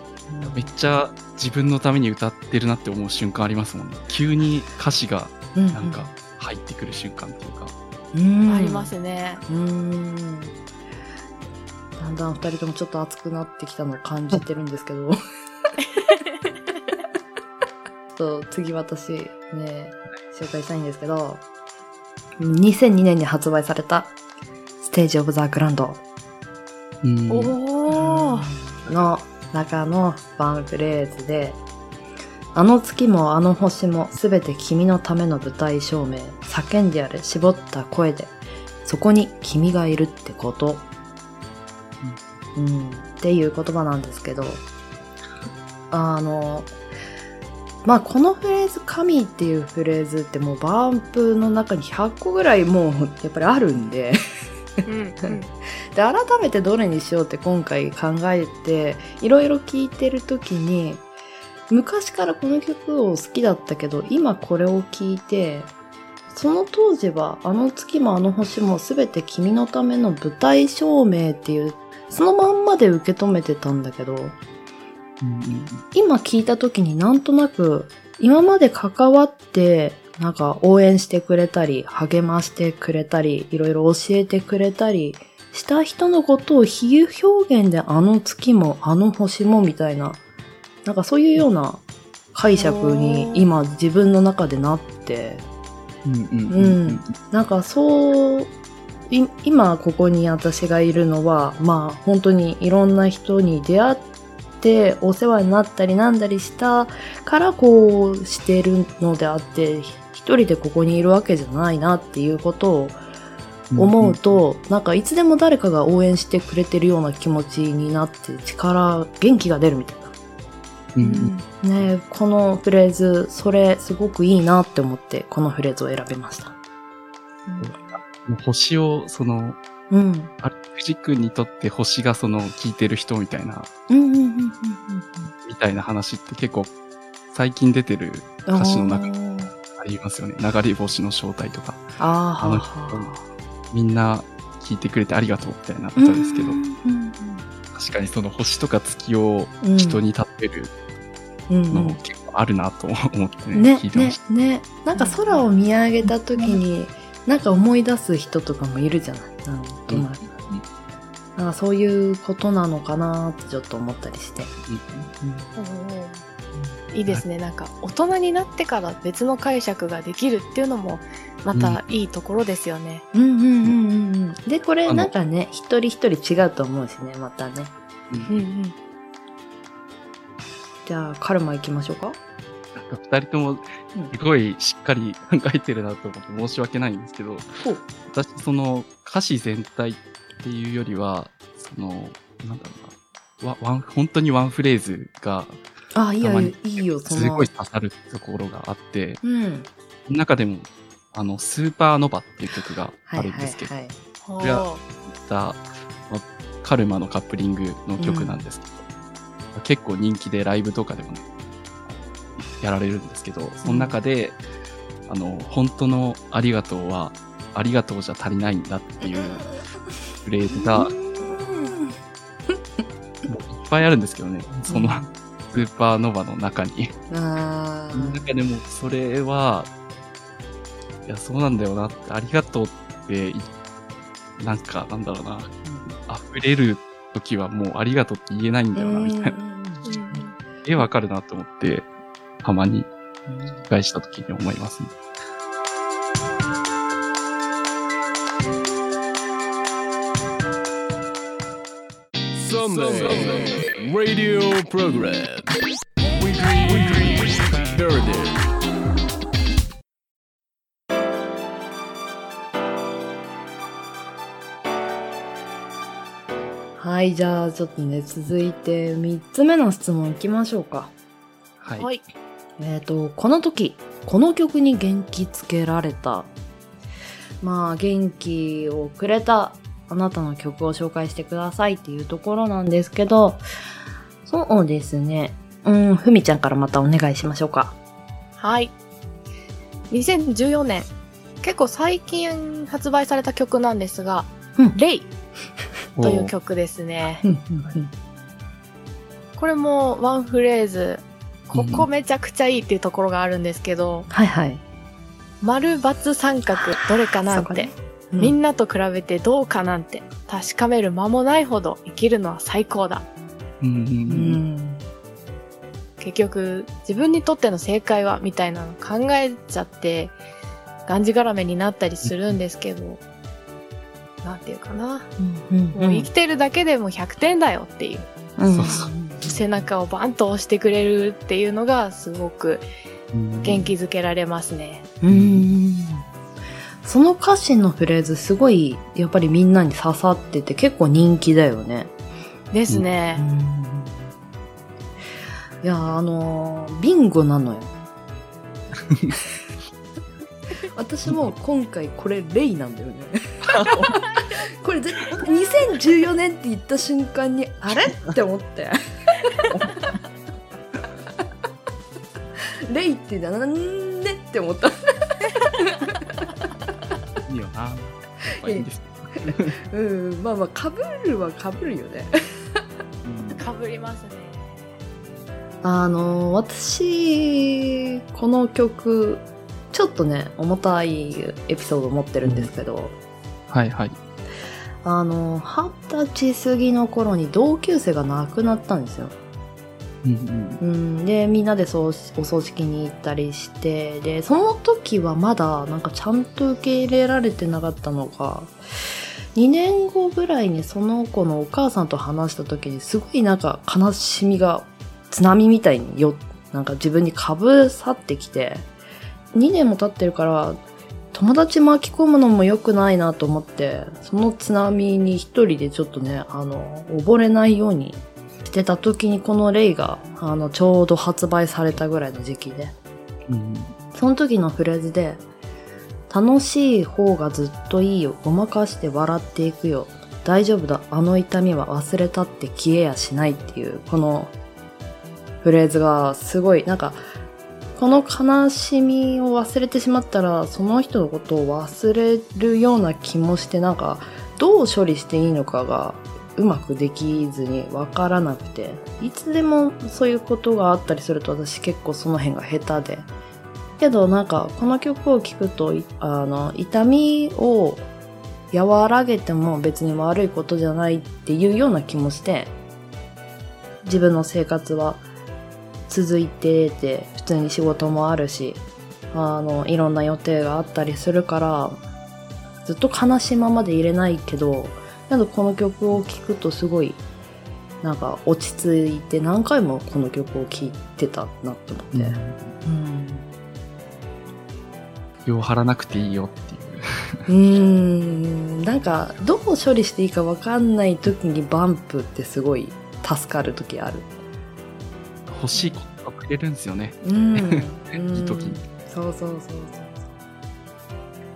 めっちゃ自分のために歌ってるなって思う瞬間ありますもんね。急に歌詞がうんなんか入ってくる瞬間っていうか。うんありますね。うんだんだん二人ともちょっと熱くなってきたのを感じてるんですけど そう次私ね紹介したいんですけど2002年に発売された「ステージ・オブ・ザ・グランドうんおー。の中のワンフレーズで「あの月もあの星もすべて君のための舞台照明。叫んでやれ。絞った声で。そこに君がいるってこと」うん、っていう言葉なんですけどあのまあこのフレーズ「神」っていうフレーズってもうバンプの中に100個ぐらいもうやっぱりあるんでうんうん。で改めてどれにしようって今回考えていろいろ聴いてる時に昔からこの曲を好きだったけど今これを聴いてその当時はあの月もあの星も全て君のための舞台照明っていうそのまんまで受け止めてたんだけどうんうん今聞いた時になんとなく今まで関わってなんか応援してくれたり励ましてくれたりいろいろ教えてくれたりした人のことを比喩表現であの月もあの星もみたいななんかそういうような解釈に今自分の中でなって。うんうんううん。ん、なんかそうい今ここに私がいるのはまあ本当にいろんな人に出会ってお世話になったりなんだりしたからこうしてるのであって一人でここにいるわけじゃないなっていうことを思うと、なんかいつでも誰かが応援してくれてるような気持ちになって力元気が出るみたいな。うんうんねえこのフレーズそれすごくいいなって思ってこのフレーズを選びました。星を、その、うん。藤君にとって星がその、聞いてる人みたいな、うんうんうんうんうんみたいな話って結構、最近出てるうん。歌詞の中にありますよね。流れ星の正体とか。あーあのはみんな聞いてくれてありがとうみたいな歌ーですけど、うんうん確かにその星とか月をうん人に例えるうん。うん。の結構あるなと思ってね、ね聞いてまねした。ねなんか空を見上げた時になんか思い出す人とかもいるじゃない？なんとなく、なんかそういうことなのかなってちょっと思ったりして、いいですね。なんか大人になってから別の解釈ができるっていうのもまたいいところですよね。うんうんうんうんうん。でこれなんかね一人一人違うと思うしねまたね。うん。うんうん。じゃあカルマ行きましょうか。なんか二人ともすごいしっかり考えてるなと思って申し訳ないんですけど、ほう。私その歌詞全体っていうよりは、その、なんだろうな、わワン本当にワンフレーズがあいいよいいよすごい刺さるところがあって、うん。中でも、あの、スーパーノバっていう曲があはいはい。るんですけど、はいこれはた、まあカルマのカップリングの曲なんですけど、結構人気でライブとかでもね、やられるんですけど、その中で、あの、本当のありがとうは、ありがとうじゃ足りないんだっていうフレーズが、もういっぱいあるんですけどね、その、スーパーノヴァの中に。あその中でも、それは、いや、そうなんだよなって、ありがとうってい、なんか、なんだろうな、溢れる時はもうありがとうって言えないんだよな、みたいな。え、わかるなと思って、たまに返した時に思いますね。Sunday Radio Program. Weekly Heritage. はいじゃあちょっとね続いて3つ目の質問いきましょうかはい。はい。えっ、とこの時この曲に元気つけられたまあ元気をくれたあなたの曲を紹介してくださいっていうところなんですけどそうですね。うんふみちゃんからまたお願いしましょうか。はい。2014年、結構最近発売された曲なんですが、うん。レイという曲ですね。これもワンフレーズ、ここめちゃくちゃいいっていうところがあるんですけど、はいはい。丸×三角どれかなんて、みんなと比べてどうかなんて、確かめる間もないほど生きるのは最高だ。うんうんううん。ん結局、自分にとっての正解はみたいなの考えちゃって、がんじがらめになったりするんですけど、なんていうかな。うんもう生きてるだけでも100点だよっていう、うん。そうそう。背中をバンと押してくれるっていうのがすごくうん元気づけられますね。うんその歌詞のフレーズすごいやっぱりみんなに刺さってて結構人気だよね。ですね。いやあのービンゴなのよ。私も今回これレイなんだよね。これぜ2014年って言った瞬間にあれ？って思って。レイってなんで？って思った。な。まあいいんです うんまあまあかぶるはかぶるよね。うん。かぶりますね。あの私この曲ちょっとね重たいエピソードを持ってるんですけど、はいはい。あの二十歳過ぎの頃に同級生が亡くなったんですようんうん、でみんなでそうお葬式に行ったりしてでその時はまだなんかちゃんと受け入れられてなかったのか2年後ぐらいにその子のお母さんと話した時にすごいなんか悲しみが津波みたいによなんか自分にかぶさってきて2年も経ってるから友達巻き込むのも良くないなと思ってその津波に一人でちょっとねあの溺れないようにしてた時にこのレイがあのちょうど発売されたぐらいの時期で。うん。その時のフレーズで楽しい方がずっといいよごまかして笑っていくよ。大丈夫だあの痛みは忘れたって消えやしないっていうこのフレーズがすごい。なんかこの悲しみを忘れてしまったらその人のことを忘れるような気もしてなんかどう処理していいのかがうまくできずにわからなくていつでもそういうことがあったりすると私結構その辺が下手で。けどなんかこの曲を聴くとあの痛みを和らげても別に悪いことじゃないっていうような気もして自分の生活は続いてて普通に仕事もあるしあのいろんな予定があったりするからずっと悲しいままでいれないけどけどこの曲を聴くとすごいなんか落ち着いて何回もこの曲を聴いてたなと思って、うん気を張らなくていいよっていう。うーんなんかどう処理していいか分かんない時にバンプってすごい助かる時ある。欲しいことがくれるんですよね。うん。いい 時に。そうそうそうそうそう。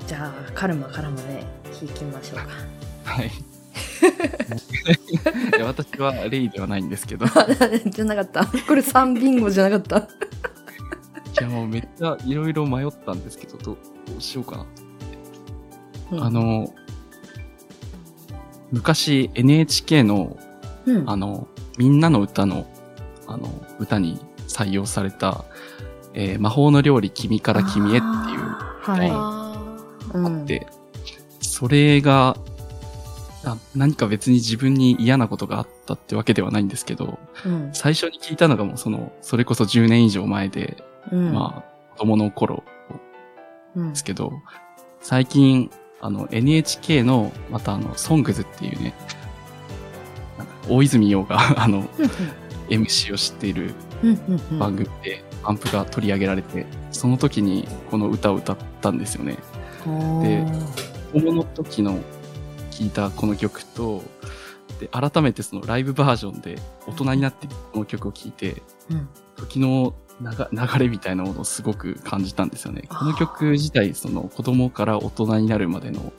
じゃあカルマからもね聞きましょうか。はい。いや私はレイではないんですけど、いじゃなかった。これ3ビンゴじゃなかった。やもうめっちゃいろいろ迷ったんですけど、どうしようかな。うんあ、の、昔 NHK の、うん、あの、みんなの歌の、あの、歌に採用された、えー魔法の料理君から君へっていう、はい。あうんで、それが、あ何か別に自分に嫌なことがあったってわけではないんですけど、うん。最初に聞いたのがもうその、それこそ10年以上前で、うん。まあ、子供の頃うん。ですけど、最近、あの、NHK の、またあの、ソングズっていうね、大泉洋が、あの、MC をしているうんうんうん。番組で、アンプが取り上げられて、その時にこの歌を歌ったんですよね。で子供の時の聴いたこの曲と、で、改めてそのライブバージョンで大人になってこの曲を聴いて、うん。時の流流れみたいなものをすごく感じたんですよね。この曲自体、その子供から大人になるまでの、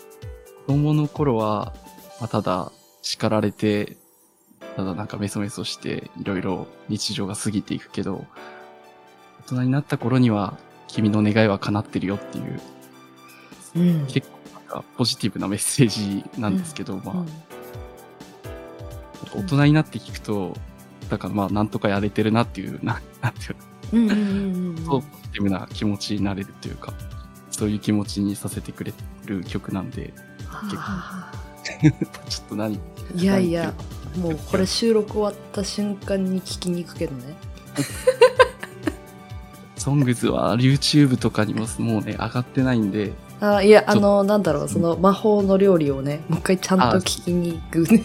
子供の頃は、まあ、ただ叱られて、ただなんかメソメソして、いろいろ日常が過ぎていくけど、大人になった頃には、君の願いは叶ってるよっていう、うん。結かポジティブなメッセージなんですけど、まあ、大人になって聞くと、だからまあ、なんとかやれてるなっていう、ななんていううんうんうポジティブな気持ちになれるというか、そういう気持ちにさせてくれる曲なんで、あ ちょっと何ーいやいやもうこれ収録終わった瞬間に聞きに行くけどね。ソングズは YouTube とかにももうね、上がってないんで、あいやあのなんだろうその魔法の料理をねもう一回ちゃんと聞きに行くね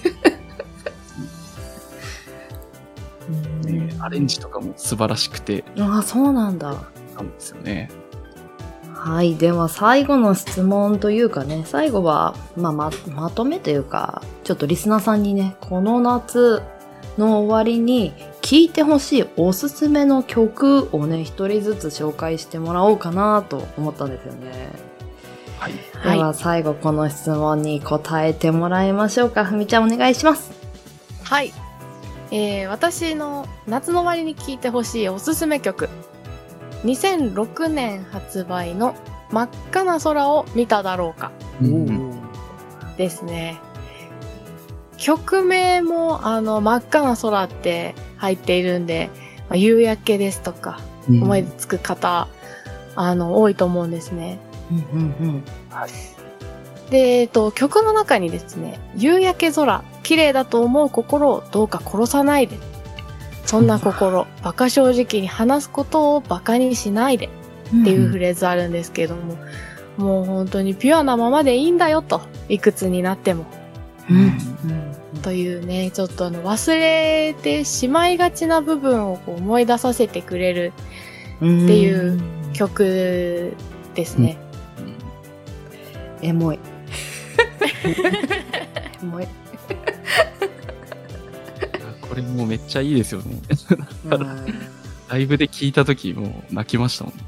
ねアレンジとかも素晴らしくて、ああそうなんだなんですよね。はい。では、最後の質問というかね、最後は、まあ、ま、まとめというか、ちょっとリスナーさんにね、この夏の終わりに聴いてほしいおすすめの曲をね、一人ずつ紹介してもらおうかなと思ったんですよね。はい。はいでは、最後この質問に答えてもらいましょうか。ふみちゃんお願いします。はい。えー私の夏の終わりに聴いてほしいおすすめ曲。2006年発売の真っ赤な空を見ただろうかうんですね。曲名も、あの、真っ赤な空って入っているんで、まあ、夕焼けですとか、うん思いつく方、あの、多いと思うんですね。うんうんで、えっと、曲の中にですね、夕焼け空、綺麗だと思う心をどうか殺さないで。そんな心、馬鹿正直に話すことを馬鹿にしないで。うん。っていうフレーズあるんですけども、もう本当にピュアなままでいいんだよと、いくつになっても。うん。というね、ちょっとあの忘れてしまいがちな部分をこう思い出させてくれるうん。っていう曲ですね。エモい。エモい。これもうめっちゃいいですよね。はいライブで聞いた時もう泣きましたもんね。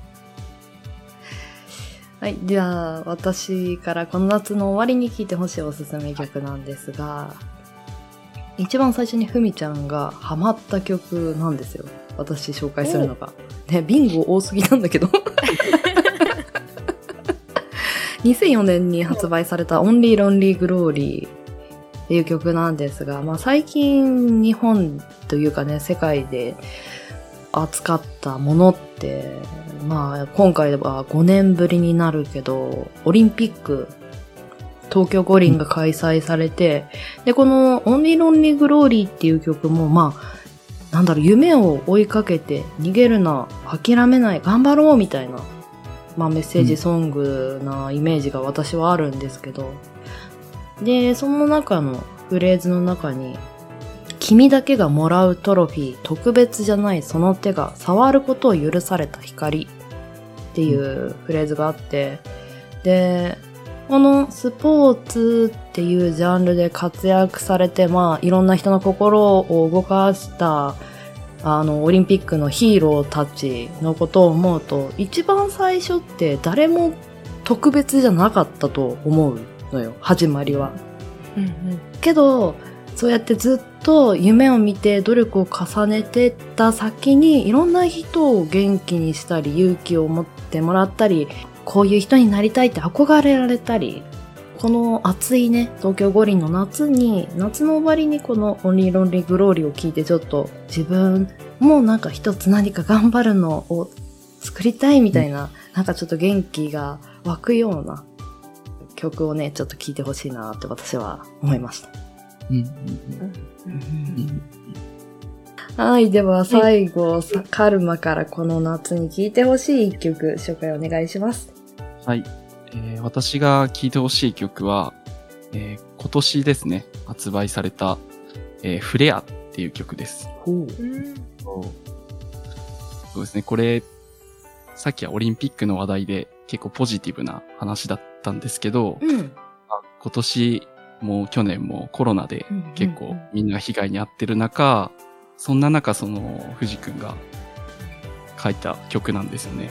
はい。じゃあ、私からこの夏の終わりに聴いてほしいおすすめ曲なんですが、一番最初にふみちゃんがハマった曲なんですよ。私紹介するのが。ね、ビンゴ多すぎなんだけど。2004年に発売された Only Lonely Glory っていう曲なんですが、まあ最近日本というかね、世界で扱ったものって、まあ今回は5年ぶりになるけど、オリンピック、東京五輪が開催されて、で、この Only Lonely Glory っていう曲も、まあ、なんだろう、夢を追いかけて、逃げるな、諦めない、頑張ろうみたいな、まあメッセージソングなイメージが私はあるんですけど、で、その中のフレーズの中に、君だけがもらうトロフィー、特別じゃないその手が触ることを許された光っていうフレーズがあって、で、このスポーツっていうジャンルで活躍されて、まあ、いろんな人の心を動かした、あの、オリンピックのヒーローたちのことを思うと、一番最初って誰も特別じゃなかったと思うのよ、始まりは。うんうんけど、そうやってずっと夢を見て努力を重ねてった先にいろんな人を元気にしたり勇気を持ってもらったりこういう人になりたいって憧れられたりこの暑いね東京五輪の夏に夏の終わりにこの「オンリーロンリーグローリー」を聞いてちょっと自分もなんか一つ何か頑張るのを作りたいみたいな、なんかちょっと元気が湧くような曲をねちょっと聴いてほしいなって私は思いました。うんはい、では最後、さカルマからこの夏に聴いてほしい一曲紹介お願いします。はい。えー私が聴いてほしい曲は、えー今年ですね、発売された、えーフレアっていう曲です。ほう。うんそうですね、これ、さっきはオリンピックの話題で結構ポジティブな話だったんですけど、うん。今年も去年もコロナで結構みんな被害に遭ってる中、そんな中その藤くんが書いた曲なんですよね。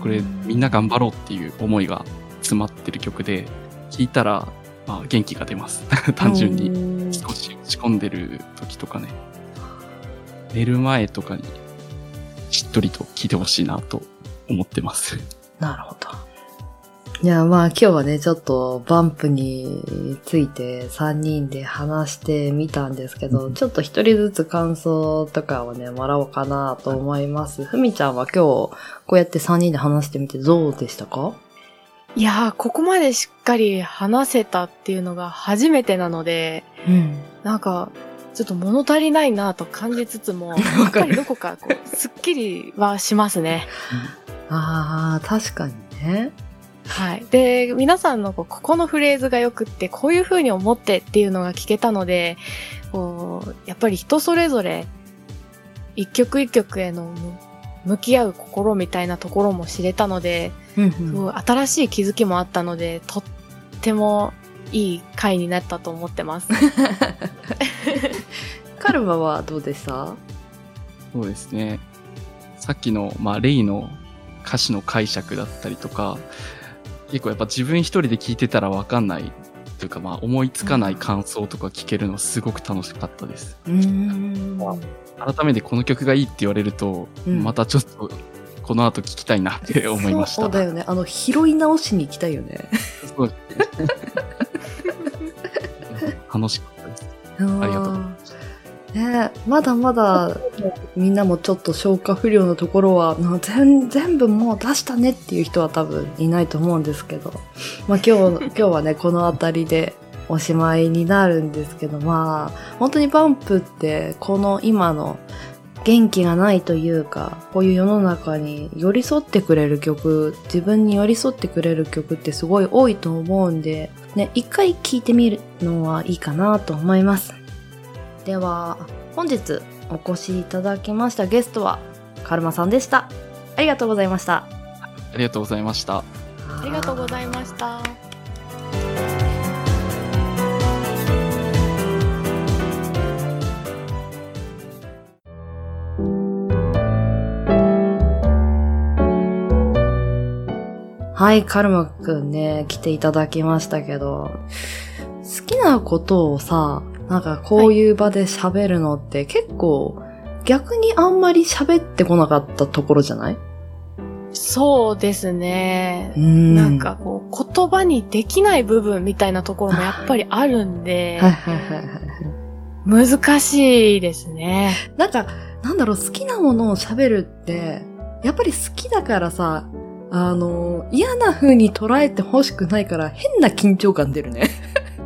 これみんな頑張ろうっていう思いが詰まってる曲で、聴いたら、まあ、元気が出ます。単純に。に少し落ち込んでる時とかね、寝る前とかにしっとりと聴いてほしいなと思ってます。なるほど。いや、まあ今日はね、ちょっとバンプについて3人で話してみたんですけど、ちょっと一人ずつ感想とかをね、もらおうかなと思います。ふみちゃんは今日、こうやって3人で話してみてどうでしたか？いやー、ここまでしっかり話せたっていうのが初めてなので、うん。なんか、ちょっと物足りないなと感じつつも、やっぱりどこかこう、すっきりはしますね。ああ、確かにね。はい。で、皆さんのこうここのフレーズがよくって、こういう風に思ってっていうのが聞けたので、こう、やっぱり人それぞれ、一曲一曲への向き合う心みたいなところも知れたので、うんすごい新しい気づきもあったので、とってもいい回になったと思ってます。カルマはどうでした？そうですね。さっきの、まあ、レイの歌詞の解釈だったりとか、結構やっぱ自分一人で聞いてたらわかんないというか、まあ、思いつかない感想とか聞けるのすごく楽しかったです。うーん。改めてこの曲がいいって言われると、うんまたちょっとこの後聞きたいなって思いました。そうだよね。あの、拾い直しに行きたいよね。そうですね楽しかったです。ありがとうございまねえまだまだみんなもちょっと消化不良のところはな全全部もう出したねっていう人は多分いないと思うんですけど、まあ、今日 今日はねこの辺りでおしまいになるんですけどまあ本当にバンプってこの今の元気がないというかこういう世の中に寄り添ってくれる曲自分に寄り添ってくれる曲ってすごい多いと思うんでね一回聴いてみるのはいいかなと思いますでは本日お越しいただきましたゲストはカルマさんでしたありがとうございましたありがとうございました。ありがとうございました。はいカルマくんね来ていただきましたけど好きなことをさなんかこういう場で喋るのって結構逆にあんまり喋ってこなかったところじゃない？そうですね。うん。なんかこう言葉にできない部分みたいなところもやっぱりあるんではい、はいはいはい。難しいですね。なんか、なんだろう、好きなものを喋るって、やっぱり好きだからさ、あの、嫌な風に捉えて欲しくないから変な緊張感出るね。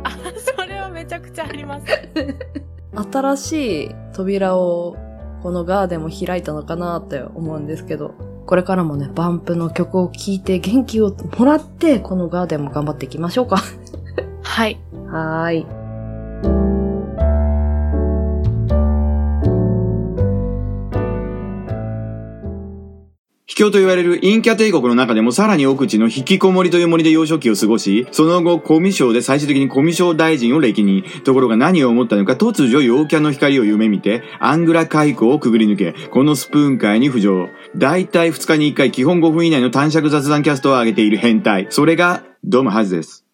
あ、それはめちゃくちゃあります。新しい扉をこのガーデンも開いたのかなって思うんですけど、これからもね、バンプの曲を聴いて元気をもらって、このガーデンも頑張っていきましょうか。はい。はーい。教と言われる陰キャ帝国の中でもさらに奥地の引きこもりという森で幼少期を過ごし、その後、コミショで最終的にコミショ大臣を歴任。ところが何を思ったのか突如陽キャの光を夢見て、アングラ海溝をくぐり抜け、このスプーン界に浮上。大体2日に1回基本5分以内の短尺雑談キャストを上げている変態。それが、ドムハズです。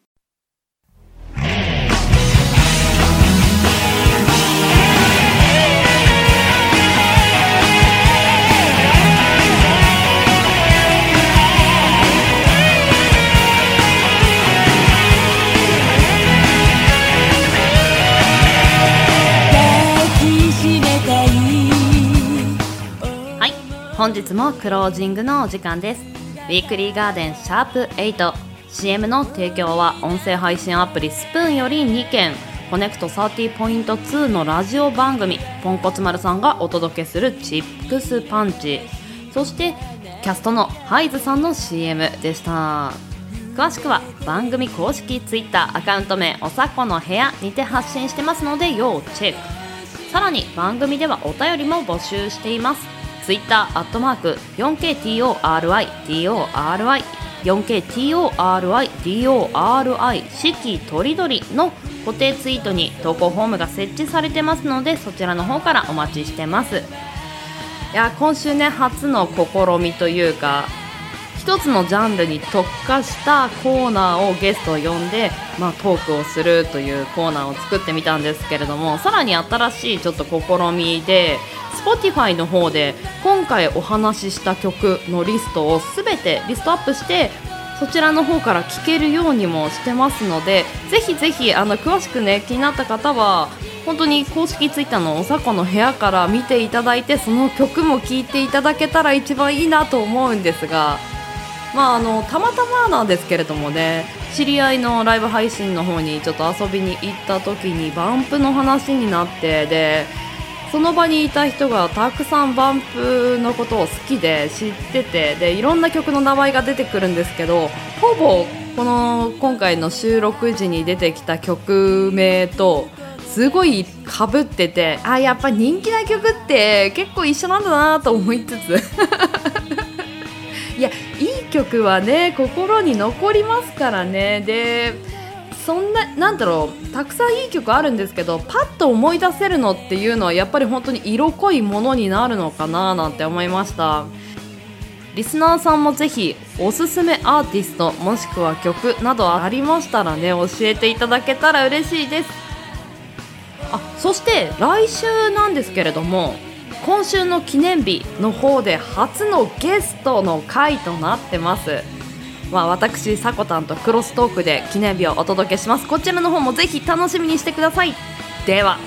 本日もクロージングのお時間です。ウィークリーガーデンシャープ 8CM の提供は音声配信アプリスプーンより2件。コネクト30.2のラジオ番組。ポンコツ丸さんがお届けするチップスパンチ。そしてキャストのハイズさんの CM でした。詳しくは番組公式 Twitter アカウント名おさこの部屋にて発信してますので要チェック。さらに番組ではお便りも募集しています。ツイッターアットマーク 4KTORIDORI 4KTORIDORI 四季とりどりの固定ツイートに投稿フォームが設置されてますのでそちらの方からお待ちしてます。いや今週ね初の試みというか一つのジャンルに特化したコーナーをゲストを呼んで、まあ、トークをするというコーナーを作ってみたんですけれどもさらに新しいちょっと試みで Spotify の方で今回お話しした曲のリストをすべてリストアップしてそちらの方から聴けるようにもしてますのでぜひぜひあの詳しくね気になった方は本当に公式ツイッターのおさこの部屋から見ていただいてその曲も聴いていただけたら一番いいなと思うんですが。まああのたまたまなんですけれどもね知り合いのライブ配信の方にちょっと遊びに行った時にバンプの話になってでその場にいた人がたくさんバンプのことを好きで知っててでいろんな曲の名前が出てくるんですけどほぼこの今回の収録時に出てきた曲名とすごいかぶっててあやっぱ人気な曲って結構一緒なんだなと思いつつ。曲はね心に残りますからね。でそんななんだろうたくさんいい曲あるんですけどパッと思い出せるのっていうのはやっぱり本当に色濃いものになるのかななんて思いました。リスナーさんもぜひおすすめアーティストもしくは曲などありましたらね教えていただけたら嬉しいです。あそして来週なんですけれども今週の記念日の方で初のゲストの回となってます。まあ私さこたんとクロストークで記念日をお届けします。こちらの方もぜひ楽しみにしてください。では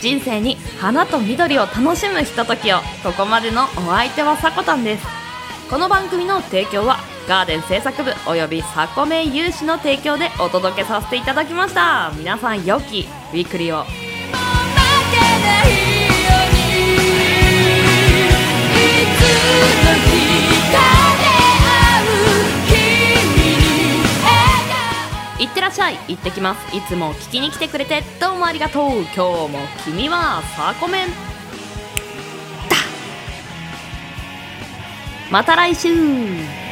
人生に花と緑を楽しむひとときをここまでのお相手はさこたんです。この番組の提供はガーデン製作部およびサコメ有志の提供でお届けさせていただきました。皆さん良きウィークリーを。いってらっしゃい行ってきますいつも聞きに来てくれてどうもありがとう。今日も君はサコメン。だまた来週。